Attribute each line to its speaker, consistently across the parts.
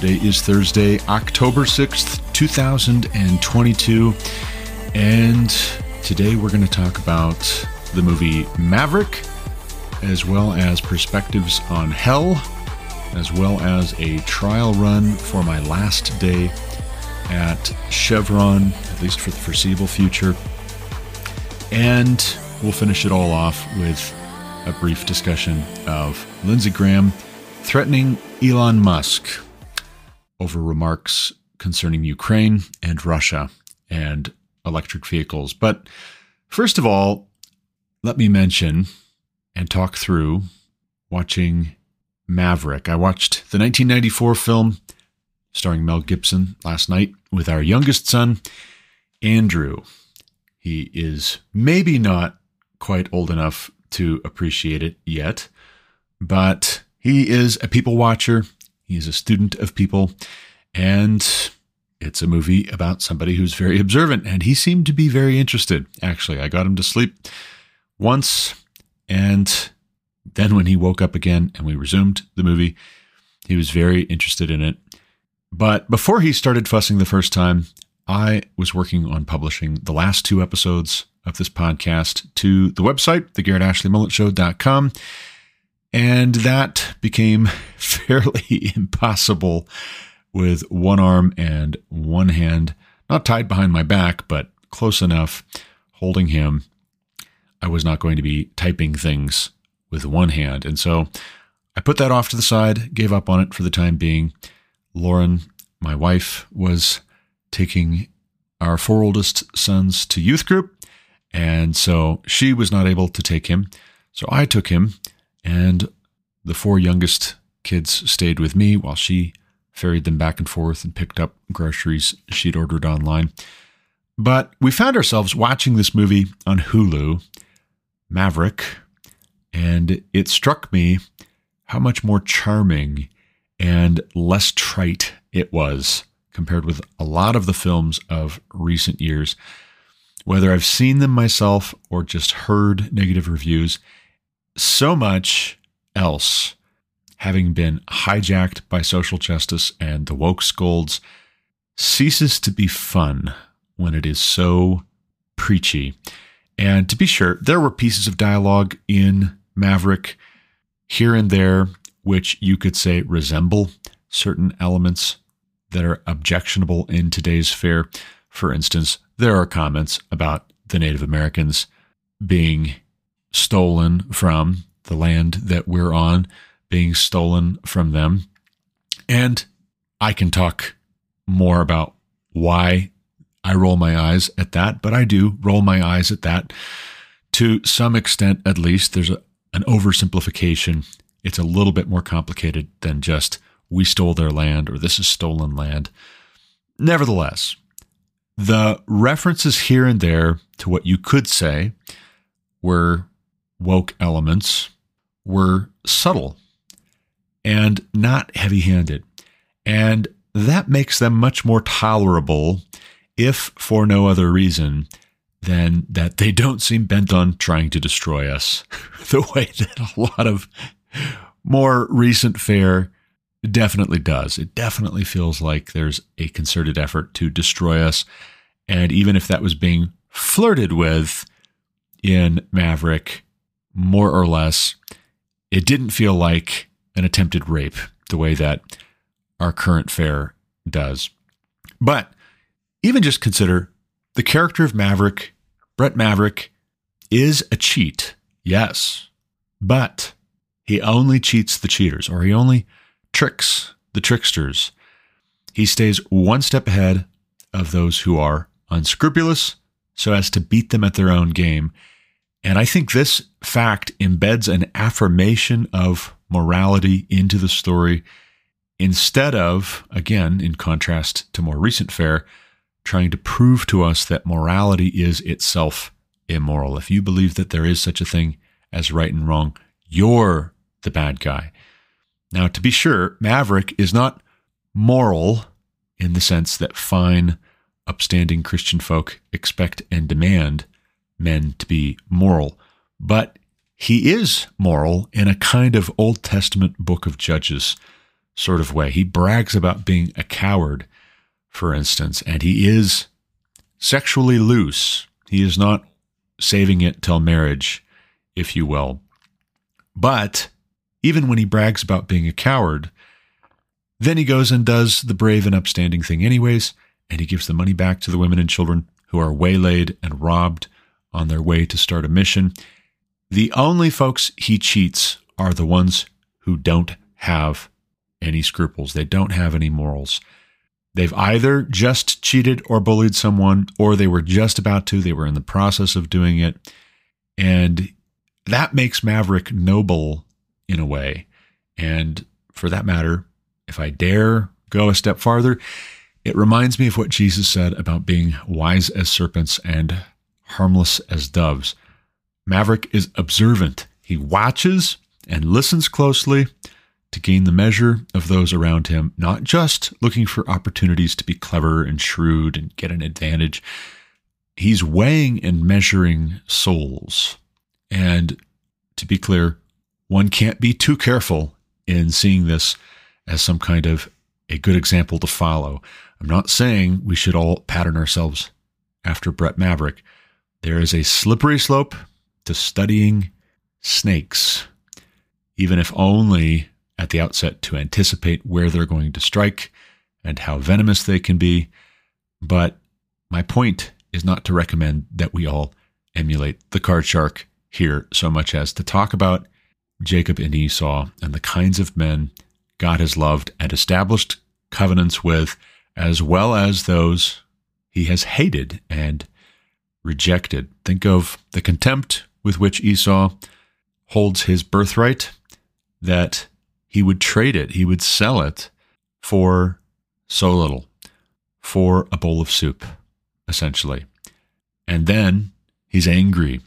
Speaker 1: Today is Thursday, October 6th, 2022. And today we're going to talk about the movie Maverick, as well as perspectives on hell, as well as a trial run for my last day at Chevron, at least for the foreseeable future. And we'll finish it all off with a brief discussion of Lindsey Graham threatening Elon Musk over remarks concerning Ukraine and Russia and electric vehicles. But first of all, let me mention and talk through watching Maverick. I watched the 1994 film starring Mel Gibson last night with our youngest son, Andrew. He is maybe not quite old enough to appreciate it yet, but he is a people watcher. He is a student of people, and it's a movie about somebody who's very observant, and he seemed to be very interested. Actually, I got him to sleep once, and then when he woke up again and we resumed the movie, he was very interested in it. But before he started fussing the first time, I was working on publishing the last two episodes of this podcast to the website, thegarrettashleymulletshow.com. And that became fairly impossible with one arm and one hand, not tied behind my back, but close enough, holding him. I was not going to be typing things with one hand. And so I put that off to the side, gave up on it for the time being. Lauren, my wife, was taking our four oldest sons to youth group. And so she was not able to take him. So I took him, and the four youngest kids stayed with me while she ferried them back and forth and picked up groceries she'd ordered online. But we found ourselves watching this movie on Hulu, Maverick, and it struck me how much more charming and less trite it was compared with a lot of the films of recent years. Whether I've seen them myself or just heard negative reviews, so much else having been hijacked by social justice and the woke scolds ceases to be fun when it is so preachy. And to be sure, there were pieces of dialogue in Maverick here and there which you could say resemble certain elements that are objectionable in today's fare. For instance, there are comments about the Native Americans being stolen from the land that we're on, being stolen from them. And I can talk more about why I roll my eyes at that, but I do roll my eyes at that to some extent, at least. There's a, an oversimplification. It's a little bit more complicated than just we stole their land or this is stolen land. Nevertheless, the references here and there to what you could say were woke elements were subtle and not heavy handed. And that makes them much more tolerable, if for no other reason than that they don't seem bent on trying to destroy us the way that a lot of more recent fare definitely does. It definitely feels like there's a concerted effort to destroy us. And even if that was being flirted with in Maverick, more or less, it didn't feel like an attempted rape the way that our current fare does. But even just consider the character of Maverick, Brett Maverick, is a cheat, yes, but he only cheats the cheaters, or he only tricks the tricksters. He stays one step ahead of those who are unscrupulous so as to beat them at their own game. And I think this fact embeds an affirmation of morality into the story instead of, again, in contrast to more recent fare, trying to prove to us that morality is itself immoral. If you believe that there is such a thing as right and wrong, you're the bad guy. Now, to be sure, Maverick is not moral in the sense that fine, upstanding Christian folk expect and demand men to be moral, but he is moral in a kind of Old Testament book of Judges sort of way. He brags about being a coward, for instance, and he is sexually loose. He is not saving it till marriage, if you will. But even when he brags about being a coward, then he goes and does the brave and upstanding thing anyways, and he gives the money back to the women and children who are waylaid and robbed on their way to start a mission. The only folks he cheats are the ones who don't have any scruples. They don't have any morals. They've either just cheated or bullied someone, or they were just about to. They were in the process of doing it. And that makes Maverick noble in a way. And for that matter, if I dare go a step farther, it reminds me of what Jesus said about being wise as serpents and harmless as doves. Maverick is observant. He watches and listens closely to gain the measure of those around him, not just looking for opportunities to be clever and shrewd and get an advantage. He's weighing and measuring souls. And to be clear, one can't be too careful in seeing this as some kind of a good example to follow. I'm not saying we should all pattern ourselves after Brett Maverick. There is a slippery slope to studying snakes, even if only at the outset to anticipate where they're going to strike and how venomous they can be. But my point is not to recommend that we all emulate the card shark here so much as to talk about Jacob and Esau and the kinds of men God has loved and established covenants with, as well as those he has hated and rejected. Think of the contempt with which Esau holds his birthright, that he would trade it, he would sell it for so little, for a bowl of soup, essentially. And then he's angry.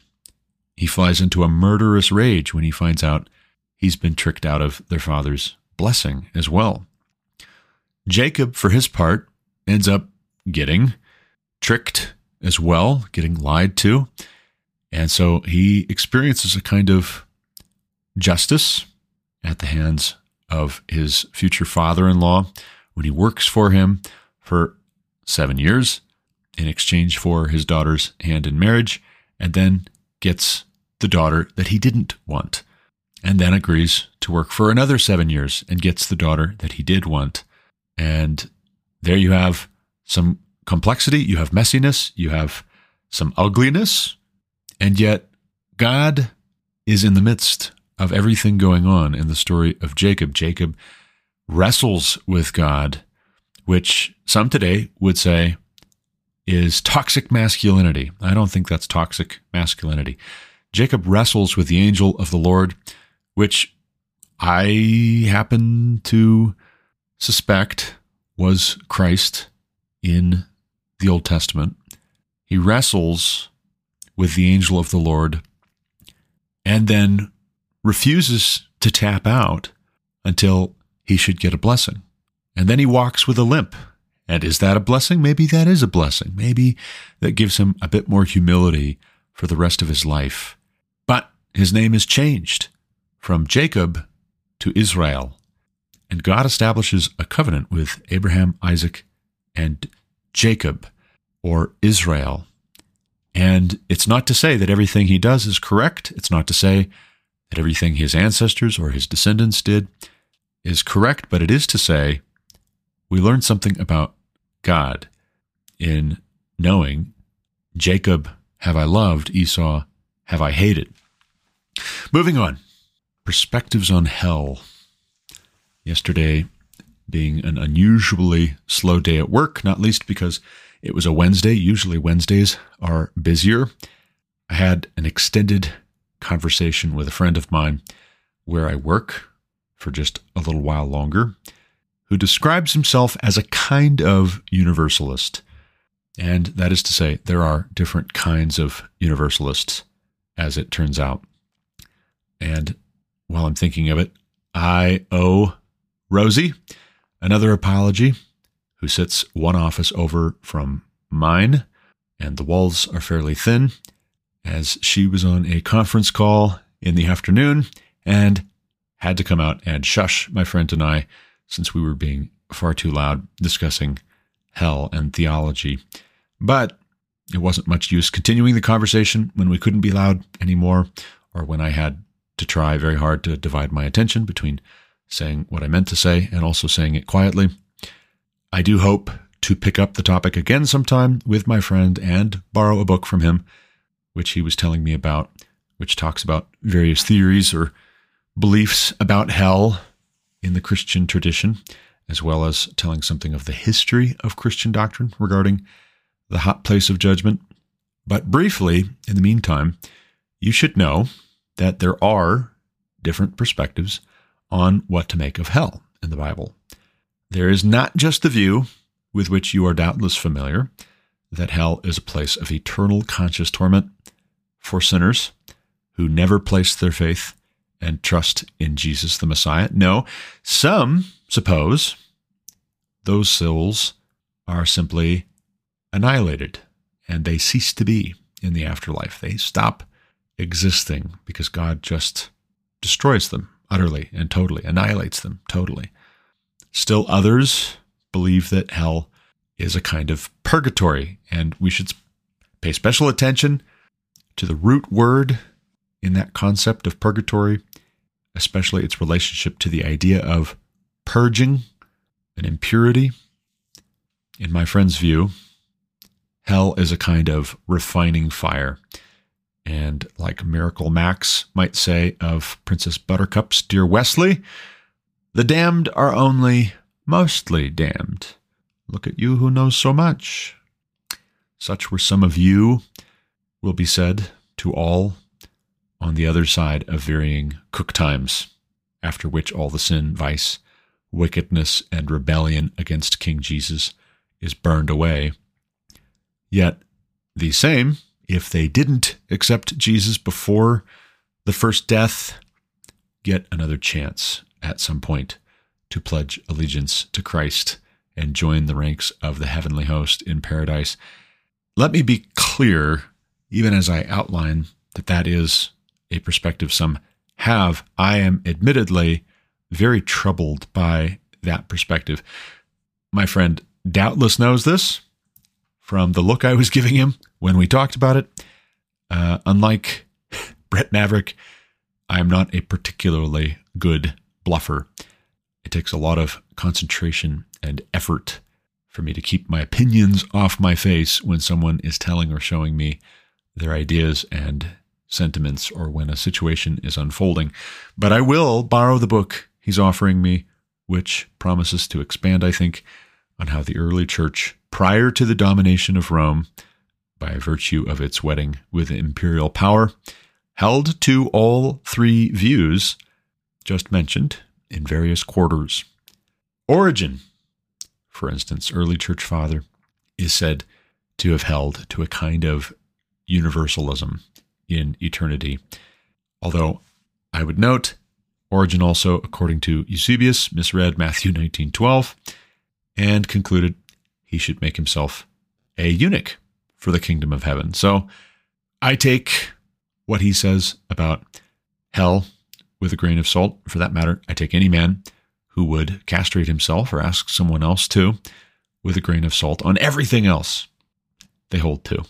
Speaker 1: He flies into a murderous rage when he finds out he's been tricked out of their father's blessing as well. Jacob, for his part, ends up getting tricked as well, getting lied to. And so he experiences a kind of justice at the hands of his future father in law when he works for him for seven years in exchange for his daughter's hand in marriage, and then gets the daughter that he didn't want, and then agrees to work for another seven years and gets the daughter that he did want. And there you have some complexity, you have messiness, you have some ugliness, and yet God is in the midst of everything going on in the story of Jacob. Jacob wrestles with God, which some today would say is toxic masculinity. I don't think that's toxic masculinity. Jacob wrestles with the angel of the Lord, which I happen to suspect was Christ in the Old Testament. He wrestles with the angel of the Lord and then refuses to tap out until he should get a blessing. And then he walks with a limp. And is that a blessing? Maybe that is a blessing. Maybe that gives him a bit more humility for the rest of his life. But his name is changed from Jacob to Israel. And God establishes a covenant with Abraham, Isaac, and Jacob, or Israel. And it's not to say that everything he does is correct. It's not to say that everything his ancestors or his descendants did is correct, but it is to say we learn something about God in knowing Jacob have I loved, Esau have I hated. Moving on, perspectives on hell. Yesterday being an unusually slow day at work, not least because it was a Wednesday. Usually Wednesdays are busier. I had an extended conversation with a friend of mine where I work for just a little while longer, who describes himself as a kind of universalist. And that is to say, there are different kinds of universalists, as it turns out. And while I'm thinking of it, I owe Rosie another apology, who sits one office over from mine, and the walls are fairly thin, as she was on a conference call in the afternoon and had to come out and shush my friend and I since we were being far too loud discussing hell and theology. But it wasn't much use continuing the conversation when we couldn't be loud anymore, or when I had to try very hard to divide my attention between saying what I meant to say and also saying it quietly. I do hope to pick up the topic again sometime with my friend and borrow a book from him, which he was telling me about, which talks about various theories or beliefs about hell in the Christian tradition, as well as telling something of the history of Christian doctrine regarding the hot place of judgment. But briefly, in the meantime, you should know that there are different perspectives on what to make of hell in the Bible. There is not just the view with which you are doubtless familiar that hell is a place of eternal conscious torment for sinners who never place their faith and trust in Jesus the Messiah. No, some suppose those souls are simply annihilated and they cease to be in the afterlife. They stop existing because God just destroys them utterly and totally, annihilates them totally. Still, others believe that hell is a kind of purgatory, and we should pay special attention to the root word in that concept of purgatory, especially its relationship to the idea of purging an impurity. In my friend's view, hell is a kind of refining fire. And like Miracle Max might say of Princess Buttercup's Dear Wesley, the damned are only mostly damned. Look at you who knows so much. Such were some of you, will be said to all on the other side of varying cook times, after which all the sin, vice, wickedness, and rebellion against King Jesus is burned away. Yet the same if they didn't accept Jesus before the first death, get another chance at some point to pledge allegiance to Christ and join the ranks of the heavenly host in paradise. Let me be clear, even as I outline that that is a perspective some have. I am admittedly very troubled by that perspective. My friend doubtless knows this from the look I was giving him when we talked about it. Uh, unlike Brett Maverick, I am not a particularly good bluffer. It takes a lot of concentration and effort for me to keep my opinions off my face when someone is telling or showing me their ideas and sentiments or when a situation is unfolding. But I will borrow the book he's offering me, which promises to expand, I think, on how the early church, prior to the domination of Rome, by virtue of its wedding with imperial power, held to all three views just mentioned in various quarters. Origen, for instance, early church father, is said to have held to a kind of universalism in eternity. Although I would note, Origen also, according to Eusebius, misread Matthew 19:12 and concluded he should make himself a eunuch for the kingdom of heaven. So I take what he says about hell with a grain of salt. For that matter, I take any man who would castrate himself or ask someone else to with a grain of salt on everything else they hold to.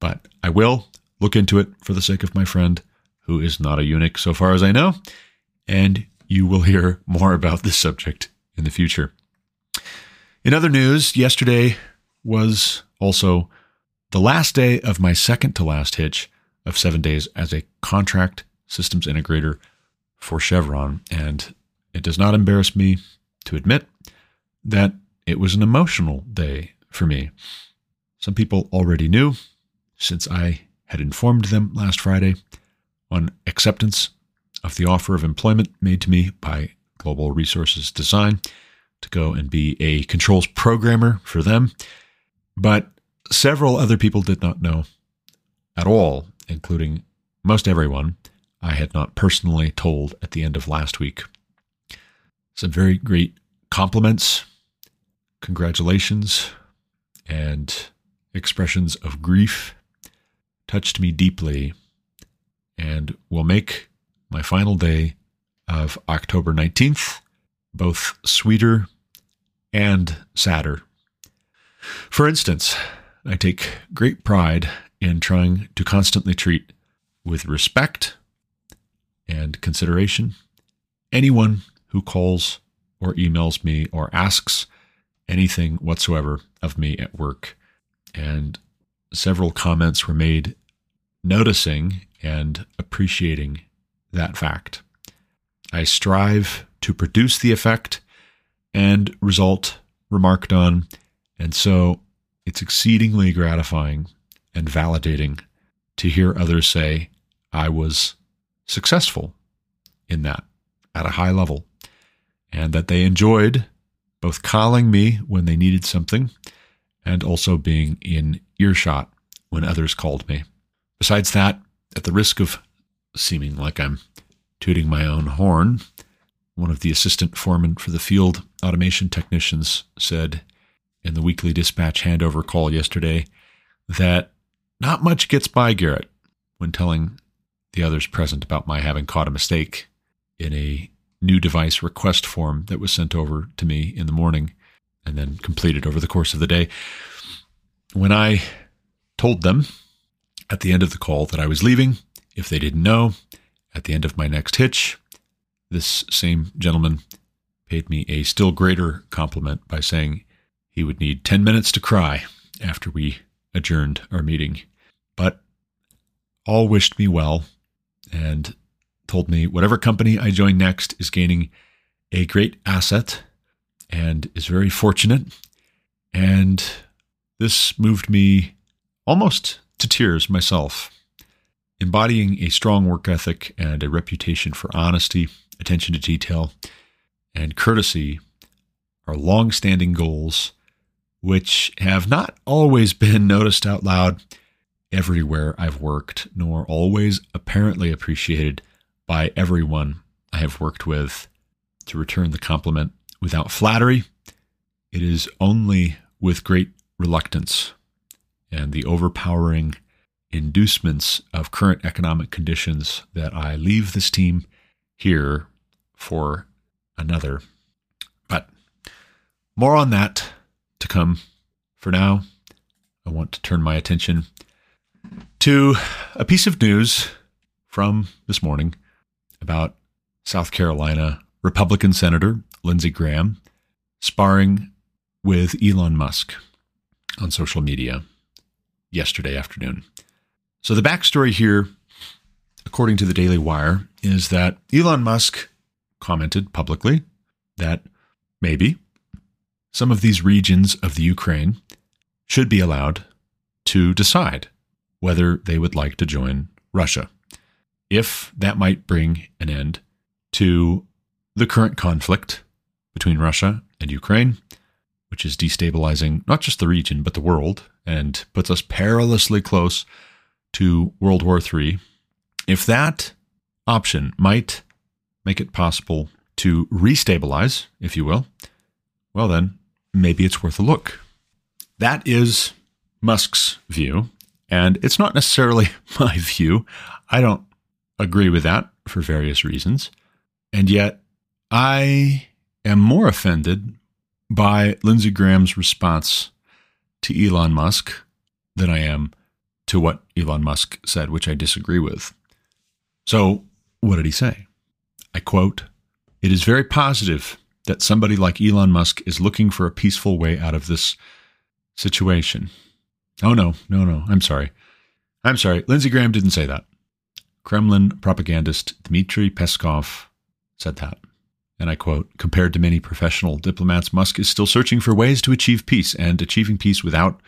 Speaker 1: But I will look into it for the sake of my friend, who is not a eunuch so far as I know, and you will hear more about this subject in the future. In other news, yesterday was also the last day of my second to last hitch of seven days as a contract systems integrator for Chevron. And it does not embarrass me to admit that it was an emotional day for me. Some people already knew since I had informed them last Friday on acceptance of the offer of employment made to me by Global Resources Design, to go and be a controls programmer for them. But several other people did not know at all, including most everyone I had not personally told at the end of last week. Some very great compliments, congratulations, and expressions of grief touched me deeply and will make my final day of October 19th both sweeter and sadder. For instance, I take great pride in trying to constantly treat with respect and consideration anyone who calls or emails me or asks anything whatsoever of me at work. And several comments were made noticing and appreciating that fact. I strive to produce the effect and result remarked on, and so it's exceedingly gratifying and validating to hear others say, I was successful in that at a high level, and that they enjoyed both calling me when they needed something and also being in earshot when others called me. Besides that, at the risk of seeming like I'm tooting my own horn, one of the assistant foremen for the field automation technicians said in the weekly dispatch handover call yesterday that not much gets by Garrett when telling the others present about my having caught a mistake in a new device request form that was sent over to me in the morning and then completed over the course of the day. When I told them at the end of the call that I was leaving, if they didn't know, at the end of my next hitch, this same gentleman paid me a still greater compliment by saying he would need 10 minutes to cry after we adjourned our meeting. But all wished me well and told me whatever company I join next is gaining a great asset and is very fortunate. And this moved me almost to tears myself. Embodying a strong work ethic and a reputation for honesty, attention to detail, and courtesy are long standing goals which have not always been noticed out loud everywhere I've worked, nor always apparently appreciated by everyone I have worked with. To return the compliment without flattery, it is only with great reluctance and the overpowering inducements of current economic conditions that I leave this team here for another. But more on that to come. For now, I want to turn my attention to a piece of news from this morning about South Carolina Republican Senator Lindsey Graham sparring with Elon Musk on social media yesterday afternoon. So, the backstory here, according to the Daily Wire, is that Elon Musk commented publicly that maybe some of these regions of the Ukraine should be allowed to decide whether they would like to join Russia, if that might bring an end to the current conflict between Russia and Ukraine, which is destabilizing not just the region, but the world, and puts us perilously close to World War III, if that option might make it possible to restabilize, if you will, well, then maybe it's worth a look. That is Musk's view, and it's not necessarily my view. I don't agree with that for various reasons. And yet, I am more offended by Lindsey Graham's response to Elon Musk than I am to what Elon Musk said, which I disagree with. So, what did he say? I quote, It is very positive that somebody like Elon Musk is looking for a peaceful way out of this situation. Oh, no, no, no. I'm sorry. I'm sorry. Lindsey Graham didn't say that. Kremlin propagandist Dmitry Peskov said that. And I quote Compared to many professional diplomats, Musk is still searching for ways to achieve peace, and achieving peace without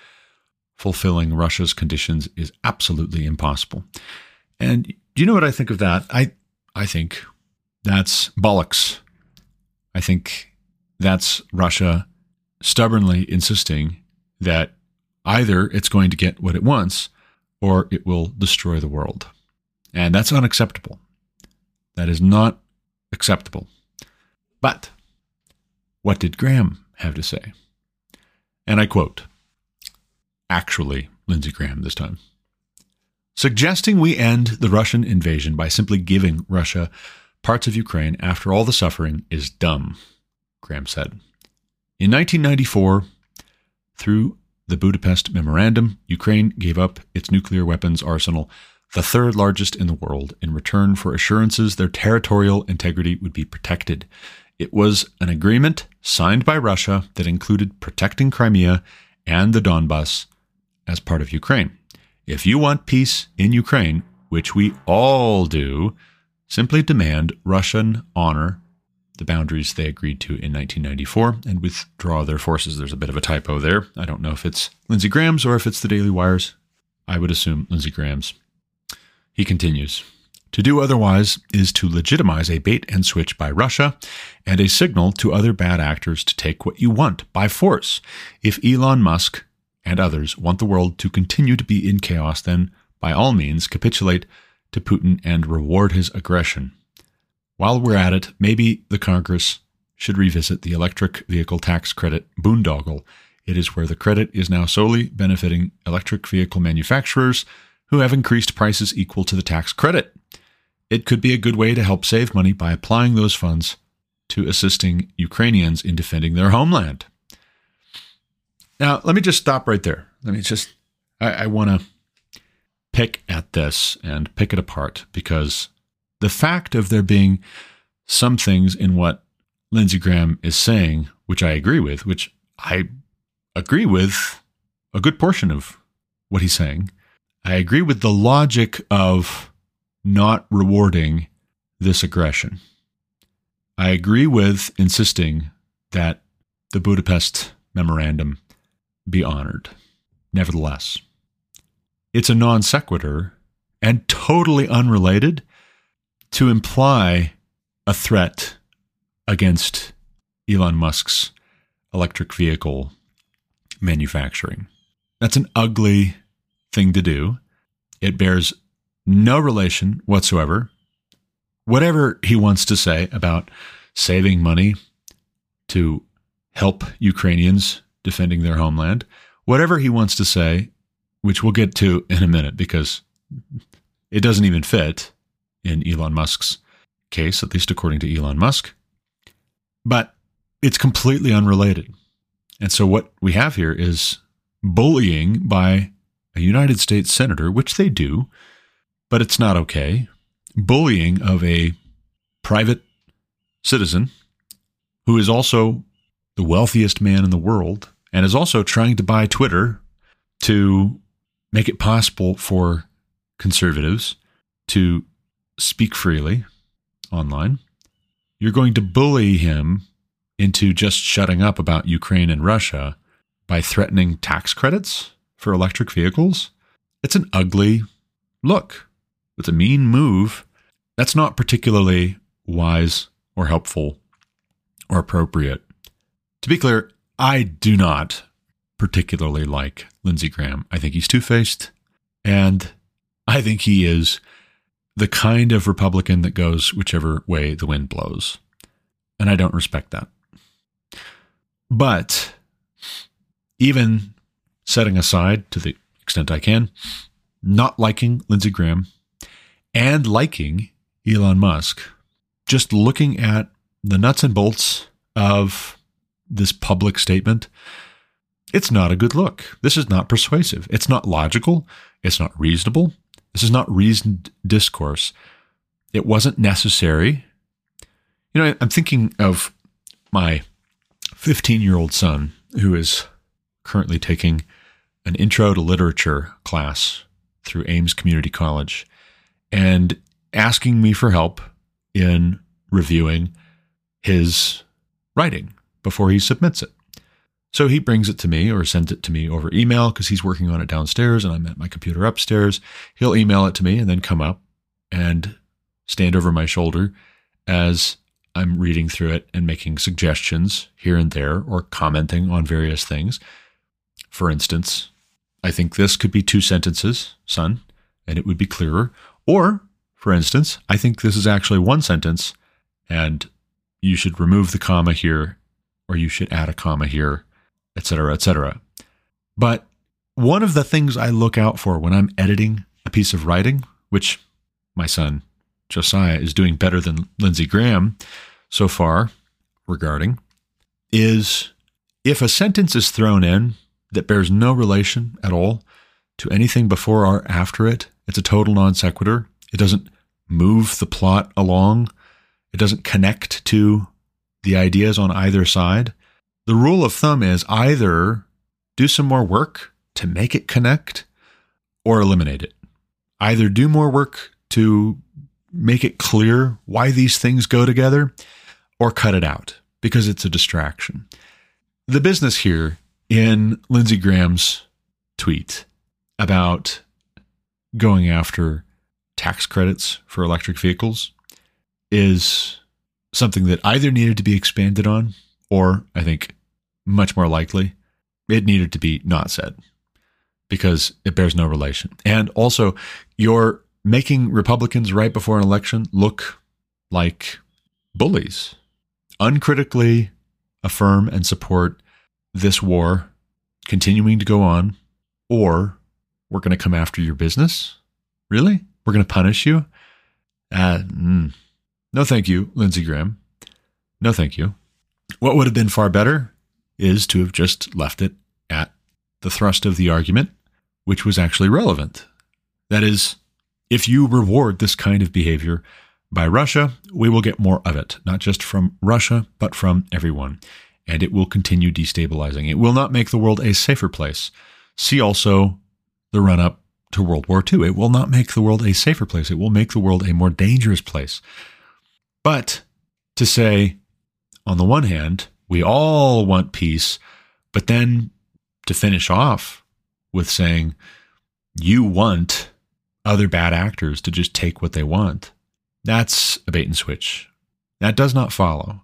Speaker 1: fulfilling Russia's conditions is absolutely impossible. And do you know what I think of that? I, I think that's bollocks. I think that's Russia stubbornly insisting that either it's going to get what it wants or it will destroy the world. And that's unacceptable. That is not acceptable. But what did Graham have to say? And I quote, actually, Lindsey Graham this time. Suggesting we end the Russian invasion by simply giving Russia parts of Ukraine after all the suffering is dumb, Graham said. In 1994, through the Budapest Memorandum, Ukraine gave up its nuclear weapons arsenal, the third largest in the world, in return for assurances their territorial integrity would be protected. It was an agreement signed by Russia that included protecting Crimea and the Donbass as part of Ukraine. If you want peace in Ukraine, which we all do, simply demand Russian honor the boundaries they agreed to in 1994 and withdraw their forces. There's a bit of a typo there. I don't know if it's Lindsey Graham's or if it's the Daily Wire's. I would assume Lindsey Graham's. He continues To do otherwise is to legitimize a bait and switch by Russia and a signal to other bad actors to take what you want by force. If Elon Musk and others want the world to continue to be in chaos, then by all means capitulate to Putin and reward his aggression. While we're at it, maybe the Congress should revisit the electric vehicle tax credit boondoggle. It is where the credit is now solely benefiting electric vehicle manufacturers who have increased prices equal to the tax credit. It could be a good way to help save money by applying those funds to assisting Ukrainians in defending their homeland. Now, let me just stop right there. Let me just, I, I want to pick at this and pick it apart because the fact of there being some things in what Lindsey Graham is saying, which I agree with, which I agree with a good portion of what he's saying. I agree with the logic of not rewarding this aggression. I agree with insisting that the Budapest Memorandum be honored. Nevertheless, it's a non sequitur and totally unrelated to imply a threat against Elon Musk's electric vehicle manufacturing. That's an ugly thing to do. It bears no relation whatsoever. Whatever he wants to say about saving money to help Ukrainians defending their homeland. Whatever he wants to say, which we'll get to in a minute because it doesn't even fit in Elon Musk's case, at least according to Elon Musk. But it's completely unrelated. And so what we have here is bullying by a United States senator, which they do, but it's not okay. Bullying of a private citizen who is also the wealthiest man in the world and is also trying to buy Twitter to make it possible for conservatives to speak freely online. You're going to bully him into just shutting up about Ukraine and Russia by threatening tax credits for electric vehicles. It's an ugly look. It's a mean move. That's not particularly wise or helpful or appropriate. To be clear, I do not particularly like Lindsey Graham. I think he's two faced, and I think he is the kind of Republican that goes whichever way the wind blows. And I don't respect that. But even setting aside to the extent I can, not liking Lindsey Graham and liking Elon Musk, just looking at the nuts and bolts of this public statement, it's not a good look. This is not persuasive. It's not logical. It's not reasonable. This is not reasoned discourse. It wasn't necessary. You know, I'm thinking of my 15 year old son who is currently taking an intro to literature class through Aims Community College and asking me for help in reviewing his writing before he submits it. So he brings it to me or sends it to me over email because he's working on it downstairs and I'm at my computer upstairs. He'll email it to me and then come up and stand over my shoulder as I'm reading through it and making suggestions here and there or commenting on various things. For instance, I think this could be two sentences, son, and it would be clearer. Or, for instance, I think this is actually one sentence and you should remove the comma here or you should add a comma here, etc., etc. But one of the things I look out for when I'm editing a piece of writing, which my son Josiah is doing better than Lindsey Graham so far regarding, is if a sentence is thrown in that bears no relation at all to anything before or after it, it's a total non sequitur. It doesn't move the plot along, it doesn't connect to the ideas on either side. The rule of thumb is either do some more work to make it connect or eliminate it. Either do more work to make it clear why these things go together or cut it out because it's a distraction. The business here in Lindsey Graham's tweet about going after tax credits for electric vehicles is something that either needed to be expanded on or I think much more likely it needed to be not said because it bears no relation. And also, you're making Republicans right before an election look like bullies, uncritically affirm and support this war continuing to go on, or we're going to come after your business? Really? We're going to punish you? Uh, mm. No, thank you, Lindsey Graham. No, thank you. What would have been far better is to have just left it at the thrust of the argument, which was actually relevant. That is, if you reward this kind of behavior by Russia, we will get more of it, not just from Russia, but from everyone. And it will continue destabilizing. It will not make the world a safer place. See also the run up to World War II. It will not make the world a safer place. It will make the world a more dangerous place. But to say, on the one hand, we all want peace, but then to finish off with saying, you want other bad actors to just take what they want, that's a bait and switch. That does not follow.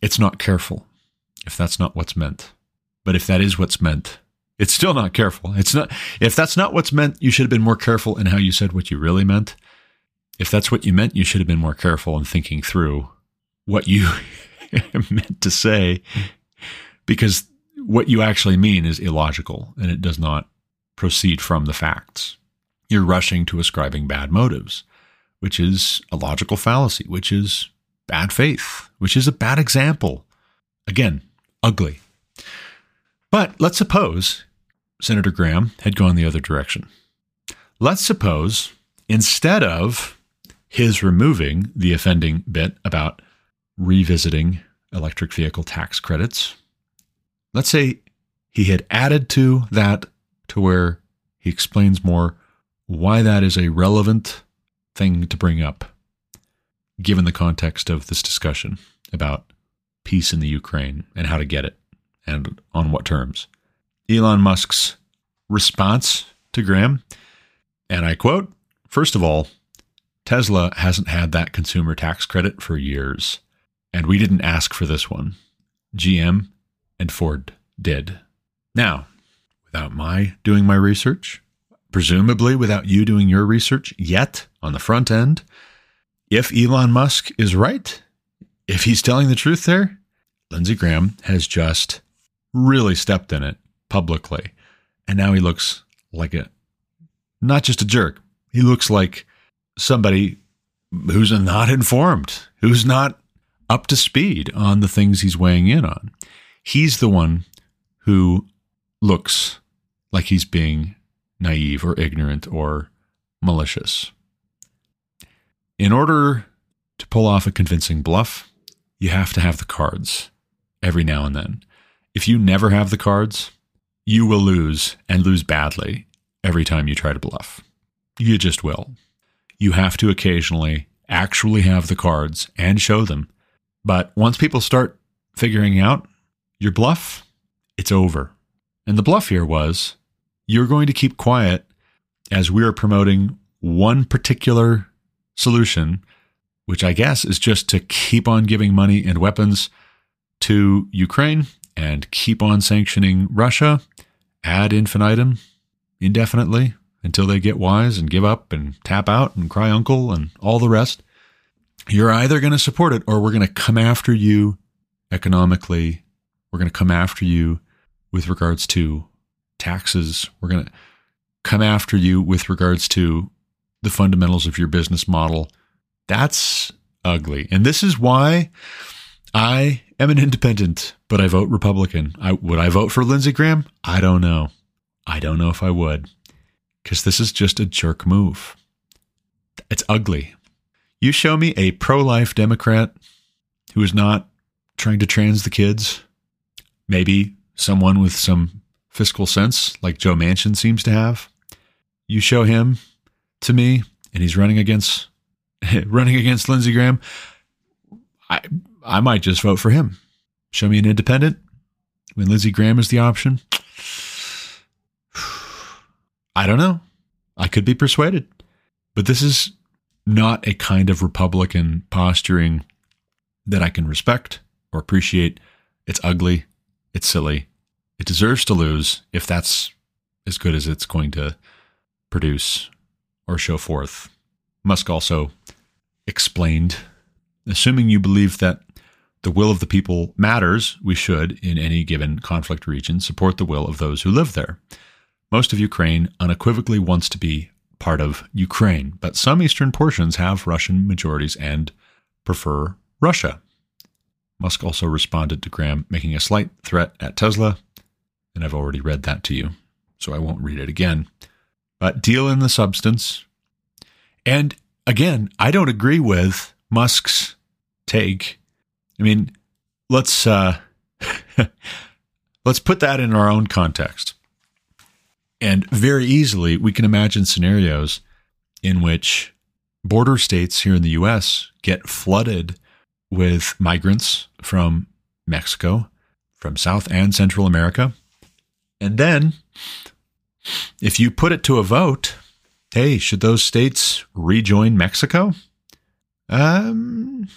Speaker 1: It's not careful if that's not what's meant. But if that is what's meant, it's still not careful. It's not if that's not what's meant, you should have been more careful in how you said what you really meant. If that's what you meant, you should have been more careful in thinking through what you meant to say because what you actually mean is illogical and it does not proceed from the facts. You're rushing to ascribing bad motives, which is a logical fallacy, which is bad faith, which is a bad example. Again, ugly. But let's suppose Senator Graham had gone the other direction. Let's suppose instead of his removing the offending bit about revisiting electric vehicle tax credits, let's say he had added to that to where he explains more why that is a relevant thing to bring up, given the context of this discussion about peace in the Ukraine and how to get it and on what terms. Elon Musk's response to Graham, and I quote First of all, Tesla hasn't had that consumer tax credit for years, and we didn't ask for this one. GM and Ford did. Now, without my doing my research, presumably without you doing your research yet on the front end, if Elon Musk is right, if he's telling the truth there, Lindsey Graham has just really stepped in it publicly. And now he looks like a not just a jerk. He looks like somebody who's not informed, who's not up to speed on the things he's weighing in on. He's the one who looks like he's being naive or ignorant or malicious. In order to pull off a convincing bluff, you have to have the cards every now and then. If you never have the cards, you will lose and lose badly every time you try to bluff. You just will. You have to occasionally actually have the cards and show them. But once people start figuring out your bluff, it's over. And the bluff here was you're going to keep quiet as we are promoting one particular solution which I guess is just to keep on giving money and weapons to Ukraine and keep on sanctioning Russia ad infinitum, indefinitely, until they get wise and give up and tap out and cry uncle and all the rest. You're either going to support it or we're going to come after you economically. We're going to come after you with regards to taxes. We're going to come after you with regards to the fundamentals of your business model. That's ugly. And this is why I am an independent, but I vote Republican. I, would I vote for Lindsey Graham? I don't know. I don't know if I would because this is just a jerk move. It's ugly. You show me a pro life Democrat who is not trying to trans the kids, maybe someone with some fiscal sense like Joe Manchin seems to have. You show him to me and he's running against running against Lindsey Graham. I I might just vote for him. Show me an independent when Lindsey Graham is the option. I don't know. I could be persuaded. But this is not a kind of Republican posturing that I can respect or appreciate. It's ugly. It's silly. It deserves to lose if that's as good as it's going to produce or show forth. Musk also explained, assuming you believe that the will of the people matters, we should, in any given conflict region, support the will of those who live there. Most of Ukraine unequivocally wants to be part of Ukraine, but some eastern portions have Russian majorities and prefer Russia. Musk also responded to Graham making a slight threat at Tesla, and I've already read that to you, so I won't read it again. But deal in the substance. And again, I don't agree with Musk's take. I mean, let's uh, let's put that in our own context. And very easily, we can imagine scenarios in which border states here in the US get flooded with migrants from Mexico, from South and Central America. And then, if you put it to a vote, hey, should those states rejoin Mexico? Um,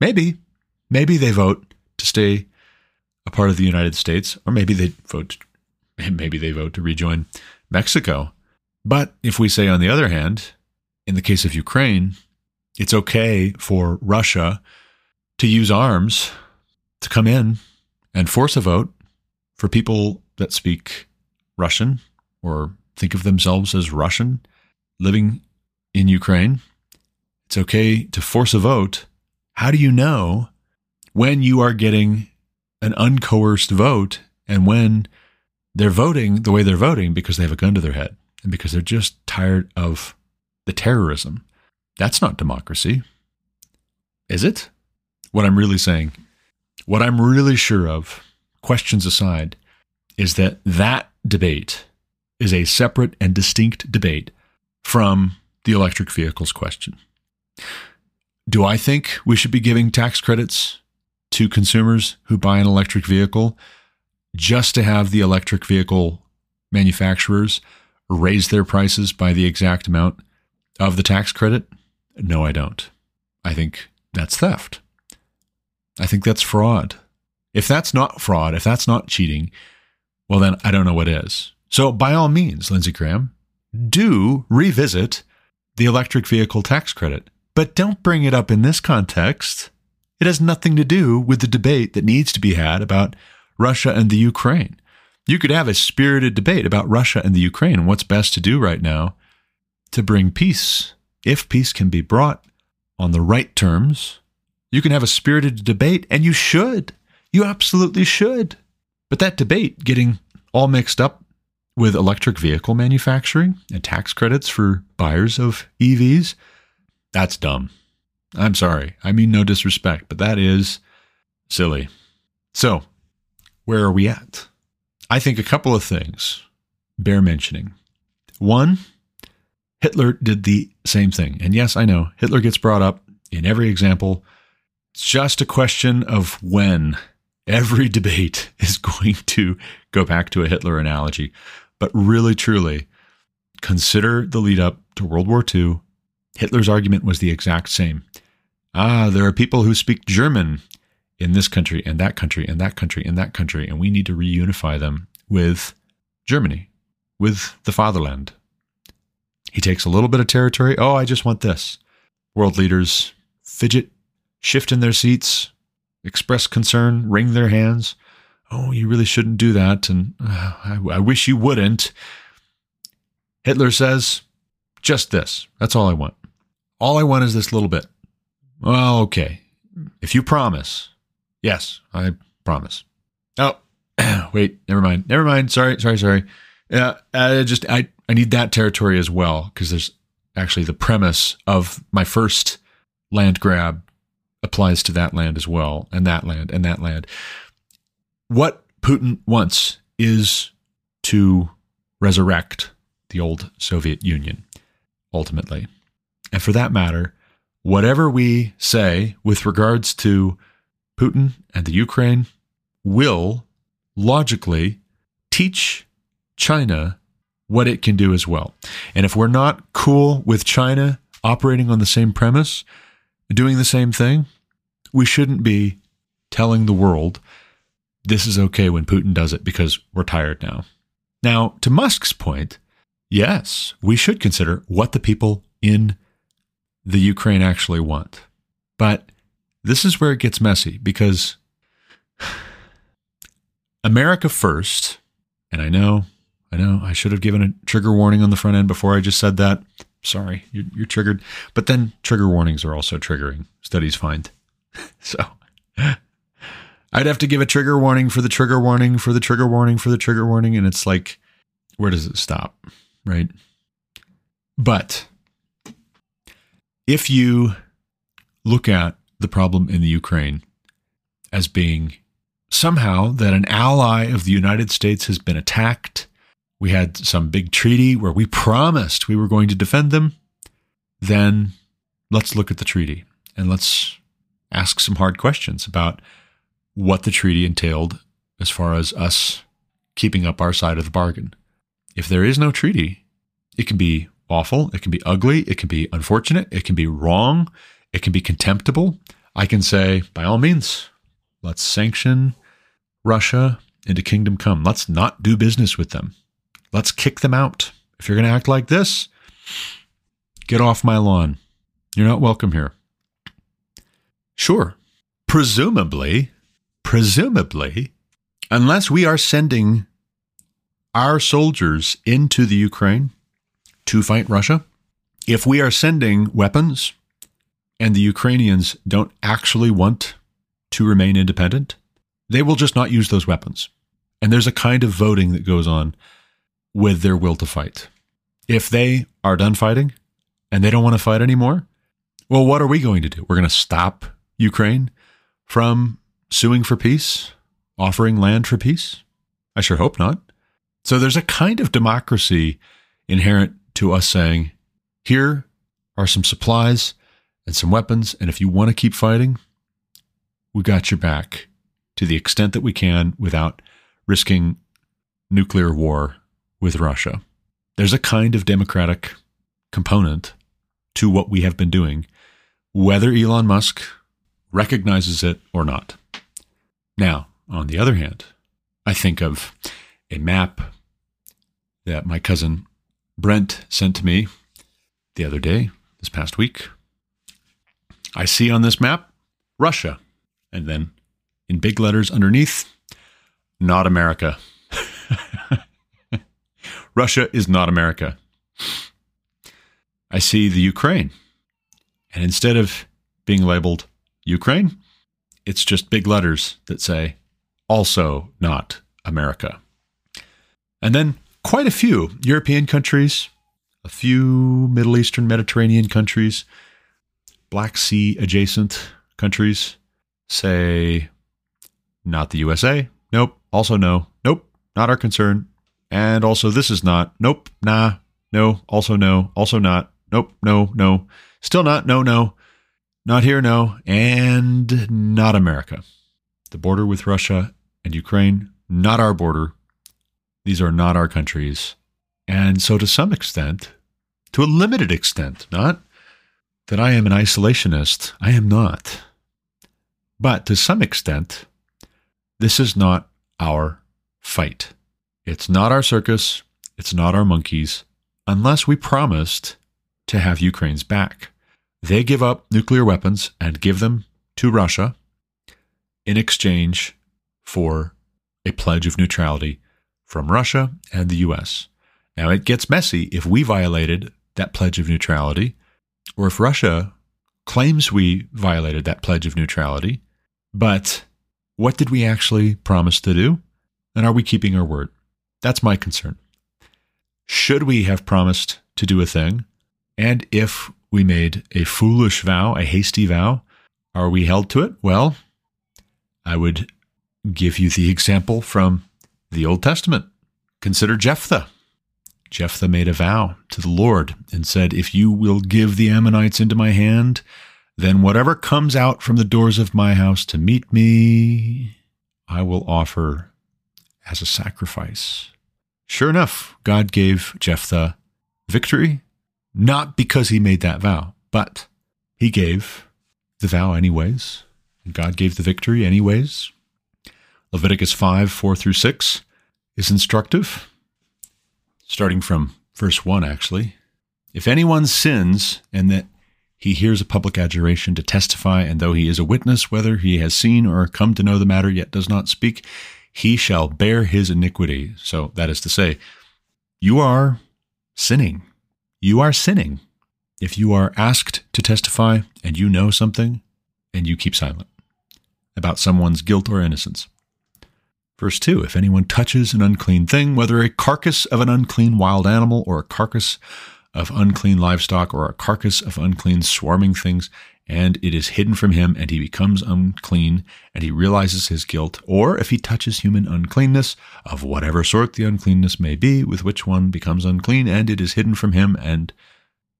Speaker 1: maybe. Maybe they vote to stay a part of the United States, or maybe they vote and maybe they vote to rejoin Mexico. But if we say, on the other hand, in the case of Ukraine, it's okay for Russia to use arms to come in and force a vote for people that speak Russian or think of themselves as Russian living in Ukraine. It's okay to force a vote. How do you know when you are getting an uncoerced vote and when they're voting the way they're voting because they have a gun to their head and because they're just tired of the terrorism. That's not democracy. Is it? What I'm really saying, what I'm really sure of, questions aside, is that that debate is a separate and distinct debate from the electric vehicles question. Do I think we should be giving tax credits to consumers who buy an electric vehicle just to have the electric vehicle manufacturers raise their prices by the exact amount of the tax credit? No, I don't. I think that's theft. I think that's fraud. If that's not fraud, if that's not cheating, well, then I don't know what is. So, by all means, Lindsey Graham, do revisit the electric vehicle tax credit, but don't bring it up in this context. It has nothing to do with the debate that needs to be had about Russia and the Ukraine. You could have a spirited debate about Russia and the Ukraine and what's best to do right now to bring peace. If peace can be brought on the right terms, you can have a spirited debate, and you should. You absolutely should. But that debate getting all mixed up with electric vehicle manufacturing and tax credits for buyers of EVs, that's dumb. I'm sorry. I mean no disrespect, but that is silly. So, where are we at? I think a couple of things bear mentioning. One, Hitler did the same thing. And yes, I know Hitler gets brought up in every example. It's just a question of when every debate is going to go back to a Hitler analogy. But really, truly, consider the lead up to World War II. Hitler's argument was the exact same. ah, there are people who speak German in this country and that country and that country and that country, and we need to reunify them with Germany, with the fatherland. He takes a little bit of territory. Oh, I just want this. World leaders fidget, shift in their seats, express concern, wring their hands. Oh, you really shouldn't do that. And uh, I, I wish you wouldn't. Hitler says, just this. That's all I want. All I want is this little bit. Well, okay. If you promise. Yes, I promise. Oh, wait, never mind. Never mind. Sorry, sorry, sorry. Yeah, I just I I need that territory as well because there's actually the premise of my first land grab applies to that land as well, and that land, and that land. What Putin wants is to resurrect the old Soviet Union, ultimately. And for that matter, whatever we say with regards to Putin and the Ukraine will logically teach China what it can do as well. And if we're not cool with China operating on the same premise, doing the same thing, we shouldn't be telling the world this is okay when Putin does it because we're tired now. Now, to Musk's point, yes, we should consider what the people in the Ukraine actually want. But this is where it gets messy because America first, and I know, I know, I should have given a trigger warning on the front end before I just said that. Sorry, you're, you're triggered. But then trigger warnings are also triggering, studies find. so I'd have to give a trigger warning for the trigger warning for the trigger warning for the trigger warning. And it's like, where does it stop? Right. But if you look at the problem in the Ukraine as being somehow that an ally of the United States has been attacked, we had some big treaty where we promised we were going to defend them, then let's look at the treaty and let's ask some hard questions about what the treaty entailed as far as us keeping up our side of the bargain. If there is no treaty, it can be awful, it can be ugly, it can be unfortunate, it can be wrong, it can be contemptible. I can say, by all means, let's sanction Russia into kingdom come. Let's not do business with them. Let's kick them out. If you're going to act like this, get off my lawn. You're not welcome here. Sure. Presumably, presumably, unless we are sending our soldiers into the Ukraine to fight Russia, if we are sending weapons and the Ukrainians don't actually want to remain independent, they will just not use those weapons. And there's a kind of voting that goes on with their will to fight. If they are done fighting and they don't want to fight anymore, well, what are we going to do? We're going to stop Ukraine from suing for peace, offering land for peace? I sure hope not. So there's a kind of democracy inherent to us saying, here are some supplies and some weapons. And if you want to keep fighting, we got your back to the extent that we can without risking nuclear war with Russia. There's a kind of democratic component to what we have been doing, whether Elon Musk recognizes it or not. Now, on the other hand, I think of a map that my cousin Brent sent to me the other day, this past week. I see on this map Russia, and then in big letters underneath, not America. Russia is not America. I see the Ukraine, and instead of being labeled Ukraine, it's just big letters that say, also not America. And then quite a few European countries, a few Middle Eastern Mediterranean countries, Black Sea adjacent countries say, not the USA. Nope. Also, no. Nope. Not our concern. And also, this is not. Nope. Nah. No. Also, no. Also, not. Nope. No. No. Still not. No. No. Not here. No. And not America. The border with Russia and Ukraine, not our border. These are not our countries. And so, to some extent, to a limited extent, not that I am an isolationist. I am not. But to some extent, this is not our fight. It's not our circus. It's not our monkeys, unless we promised to have Ukraine's back. They give up nuclear weapons and give them to Russia in exchange for a pledge of neutrality from Russia and the US. Now, it gets messy if we violated that pledge of neutrality, or if Russia claims we violated that pledge of neutrality. But what did we actually promise to do? And are we keeping our word? That's my concern. Should we have promised to do a thing? And if we made a foolish vow, a hasty vow, are we held to it? Well, I would give you the example from the Old Testament. Consider Jephthah. Jephthah made a vow to the Lord and said, If you will give the Ammonites into my hand, then whatever comes out from the doors of my house to meet me, I will offer as a sacrifice. Sure enough, God gave Jephthah victory, not because he made that vow, but he gave the vow anyways. God gave the victory anyways. Leviticus 5 4 through 6 is instructive, starting from verse 1, actually. If anyone sins and that he hears a public adjuration to testify, and though he is a witness, whether he has seen or come to know the matter, yet does not speak, he shall bear his iniquity. So that is to say, you are sinning. You are sinning if you are asked to testify and you know something and you keep silent about someone's guilt or innocence. Verse 2 If anyone touches an unclean thing, whether a carcass of an unclean wild animal, or a carcass of unclean livestock, or a carcass of unclean swarming things, and it is hidden from him, and he becomes unclean, and he realizes his guilt, or if he touches human uncleanness, of whatever sort the uncleanness may be, with which one becomes unclean, and it is hidden from him, and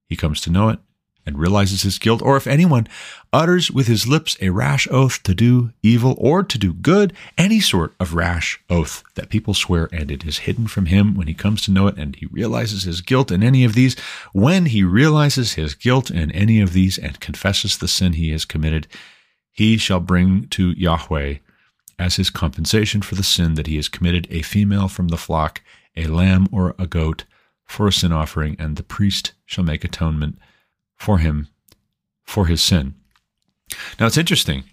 Speaker 1: he comes to know it, and realizes his guilt, or if anyone utters with his lips a rash oath to do evil or to do good, any sort of rash oath that people swear, and it is hidden from him when he comes to know it, and he realizes his guilt in any of these, when he realizes his guilt in any of these and confesses the sin he has committed, he shall bring to Yahweh as his compensation for the sin that he has committed a female from the flock, a lamb or a goat for a sin offering, and the priest shall make atonement for him for his sin. Now it's interesting.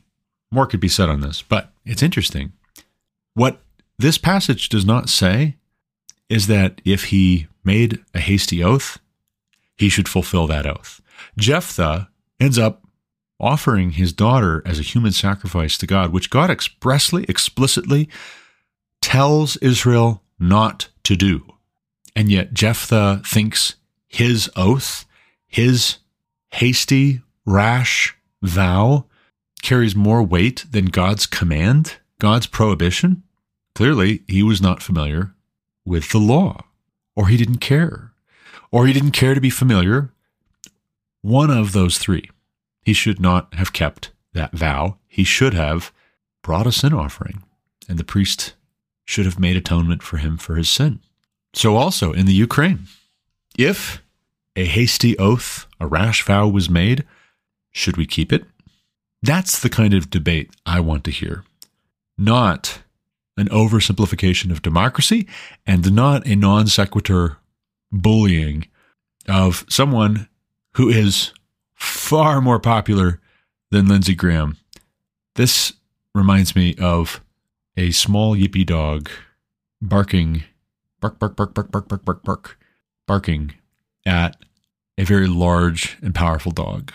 Speaker 1: More could be said on this, but it's interesting. What this passage does not say is that if he made a hasty oath, he should fulfill that oath. Jephthah ends up offering his daughter as a human sacrifice to God, which God expressly, explicitly tells Israel not to do. And yet Jephthah thinks his oath, his hasty, rash vow carries more weight than God's command, God's prohibition? Clearly, he was not familiar with the law, or he didn't care, or he didn't care to be familiar. One of those three. He should not have kept that vow. He should have brought a sin offering, and the priest should have made atonement for him for his sin. So, also in the Ukraine, if a hasty oath, a rash vow was made. Should we keep it? That's the kind of debate I want to hear. Not an oversimplification of democracy and not a non sequitur bullying of someone who is far more popular than Lindsey Graham. This reminds me of a small yippy dog barking, bark, bark, bark, bark, bark, bark, bark, bark, barking at a very large and powerful dog.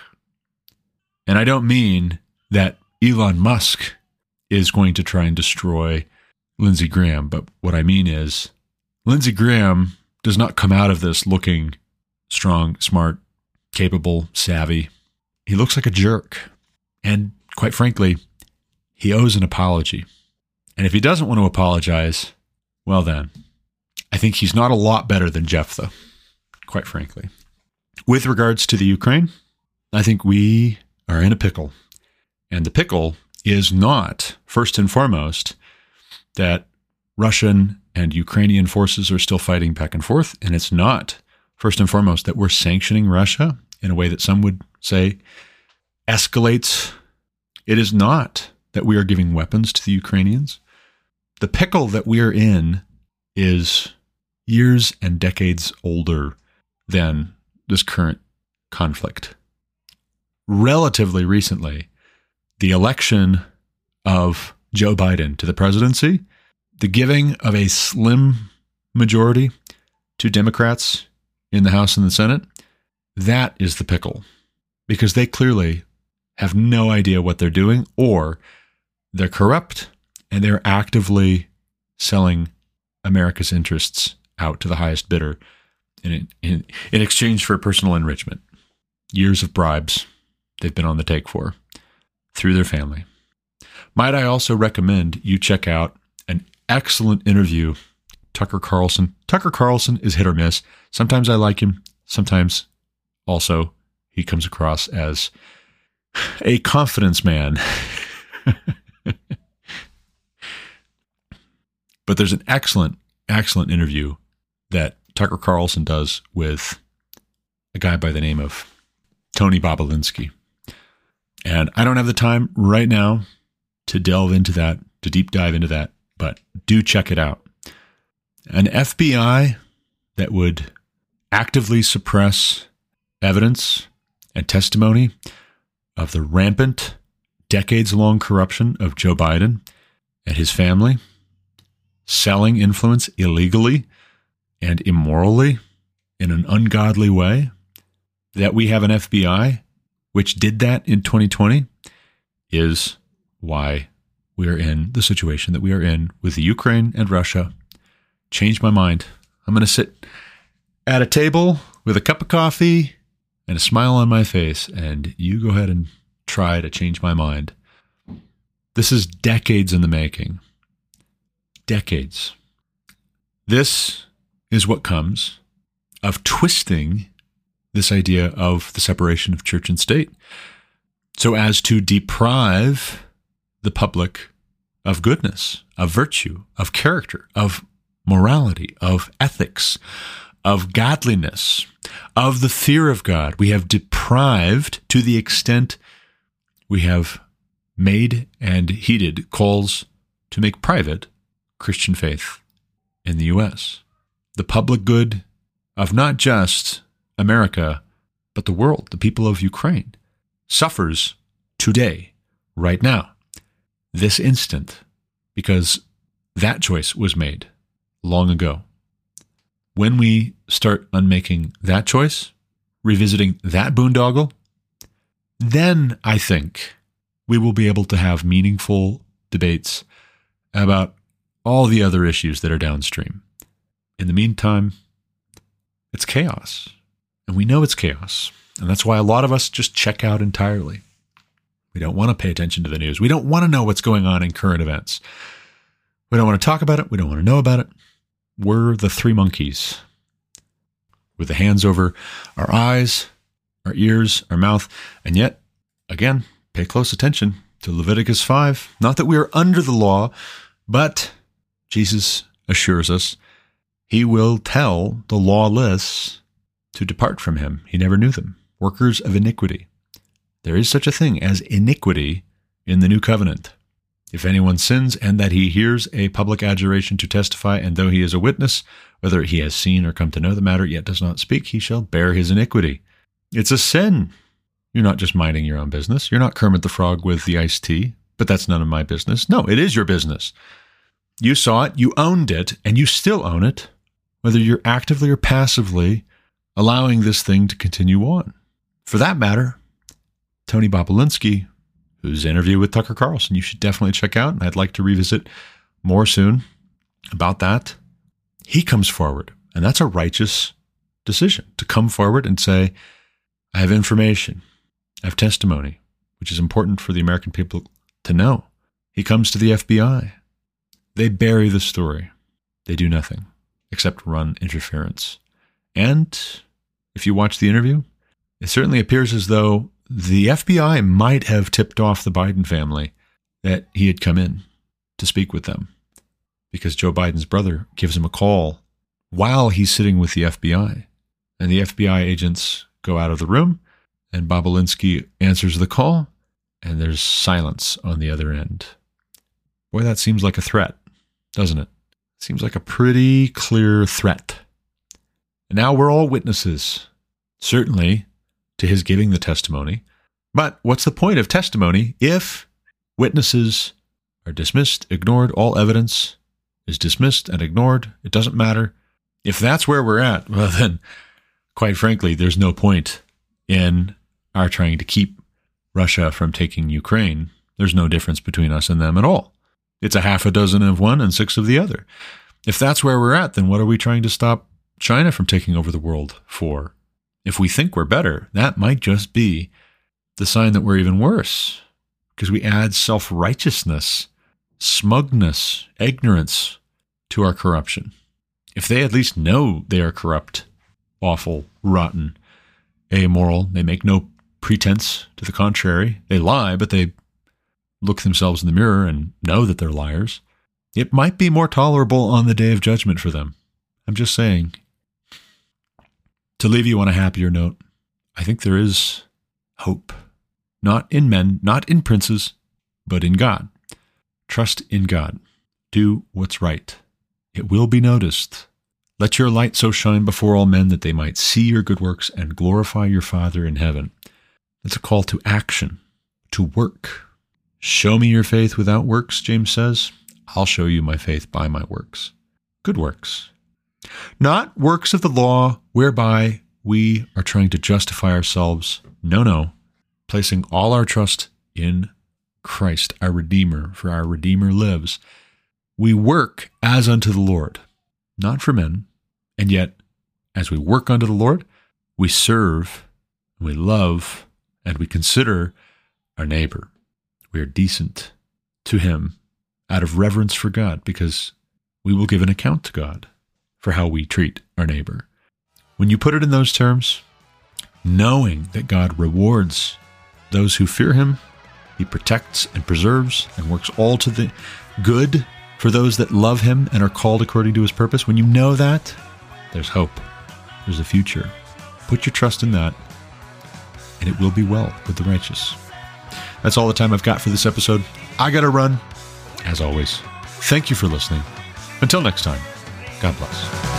Speaker 1: And I don't mean that Elon Musk is going to try and destroy Lindsey Graham, but what I mean is Lindsey Graham does not come out of this looking strong, smart, capable, savvy. He looks like a jerk. And quite frankly, he owes an apology. And if he doesn't want to apologize, well, then, I think he's not a lot better than Jephthah quite frankly. With regards to the Ukraine, I think we are in a pickle. And the pickle is not, first and foremost, that Russian and Ukrainian forces are still fighting back and forth. And it's not, first and foremost, that we're sanctioning Russia in a way that some would say escalates. It is not that we are giving weapons to the Ukrainians. The pickle that we are in is years and decades older than this current conflict. Relatively recently, the election of Joe Biden to the presidency, the giving of a slim majority to Democrats in the House and the Senate, that is the pickle because they clearly have no idea what they're doing or they're corrupt and they're actively selling America's interests out to the highest bidder in, in, in exchange for personal enrichment. Years of bribes they've been on the take for through their family. Might I also recommend you check out an excellent interview Tucker Carlson. Tucker Carlson is hit or miss. Sometimes I like him, sometimes also he comes across as a confidence man. but there's an excellent, excellent interview that Tucker Carlson does with a guy by the name of Tony Bobulinski. And I don't have the time right now to delve into that, to deep dive into that, but do check it out. An FBI that would actively suppress evidence and testimony of the rampant, decades long corruption of Joe Biden and his family, selling influence illegally and immorally in an ungodly way, that we have an FBI which did that in 2020 is why we are in the situation that we are in with the Ukraine and Russia. Change my mind. I'm going to sit at a table with a cup of coffee and a smile on my face, and you go ahead and try to change my mind. This is decades in the making. Decades. This is what comes of twisting this idea of the separation of church and state so as to deprive the public of goodness, of virtue, of character, of morality, of ethics, of godliness, of the fear of God. We have deprived to the extent we have made and heeded calls to make private Christian faith in the U.S. The public good of not just America, but the world, the people of Ukraine, suffers today, right now, this instant, because that choice was made long ago. When we start unmaking that choice, revisiting that boondoggle, then I think we will be able to have meaningful debates about all the other issues that are downstream. In the meantime, it's chaos. And we know it's chaos. And that's why a lot of us just check out entirely. We don't want to pay attention to the news. We don't want to know what's going on in current events. We don't want to talk about it. We don't want to know about it. We're the three monkeys with the hands over our eyes, our ears, our mouth. And yet, again, pay close attention to Leviticus 5. Not that we are under the law, but Jesus assures us he will tell the lawless to depart from him. He never knew them. Workers of iniquity. There is such a thing as iniquity in the new covenant. If anyone sins and that he hears a public adjuration to testify, and though he is a witness, whether he has seen or come to know the matter, yet does not speak, he shall bear his iniquity. It's a sin. You're not just minding your own business. You're not Kermit the Frog with the iced tea, but that's none of my business. No, it is your business. You saw it, you owned it, and you still own it, whether you're actively or passively allowing this thing to continue on. For that matter, Tony Bobulinski, whose interview with Tucker Carlson you should definitely check out, and I'd like to revisit more soon about that. He comes forward, and that's a righteous decision to come forward and say, I have information, I have testimony, which is important for the American people to know. He comes to the FBI. They bury the story. They do nothing except run interference. And if you watch the interview, it certainly appears as though the FBI might have tipped off the Biden family that he had come in to speak with them because Joe Biden's brother gives him a call while he's sitting with the FBI. And the FBI agents go out of the room And Bobulinski answers the call, and there's silence on the other end. Boy, that seems like a threat, doesn't it? Seems like a pretty clear threat. And now we're all witnesses, certainly to his giving the testimony. But what's the point of testimony if witnesses are dismissed, ignored, all evidence is dismissed and ignored? It doesn't matter. If that's where we're at, well, then, quite frankly, there's no point in our trying to keep Russia from taking Ukraine. There's no difference between us and them at all. It's a half a dozen of one and six of the other. If that's where we're at, then what are we trying to stop China from taking over the world for? If we think we're better, that might just be the sign that we're even worse because we add self righteousness, smugness, ignorance to our corruption. If they at least know they are corrupt, awful, rotten, amoral, they make no pretense to the contrary. They lie, but they look themselves in the mirror and know that they're liars. It might be more tolerable on the day of judgment for them. I'm just saying. To leave you on a happier note, I think there is hope. Not in men, not in princes, but in God. Trust in God. Do what's right. It will be noticed. Let your light so shine before all men that they might see your good works and glorify your Father in heaven. It's a call to action, to work. Show me your faith without works, James says. I'll show you my faith by my works. Good works. Not works of the law whereby we are trying to justify ourselves. No, no. Placing all our trust in Christ, our Redeemer, for our Redeemer lives. We work as unto the Lord, not for men. And yet, as we work unto the Lord, we serve, we love, and we consider our neighbor. We are decent to him out of reverence for God because we will give an account to God for how we treat our neighbor. When you put it in those terms, knowing that God rewards those who fear him, he protects and preserves and works all to the good for those that love him and are called according to his purpose. When you know that, there's hope, there's a future. Put your trust in that and it will be well with the righteous. That's all the time I've got for this episode. I got to run. As always, thank you for listening. Until next time, God bless.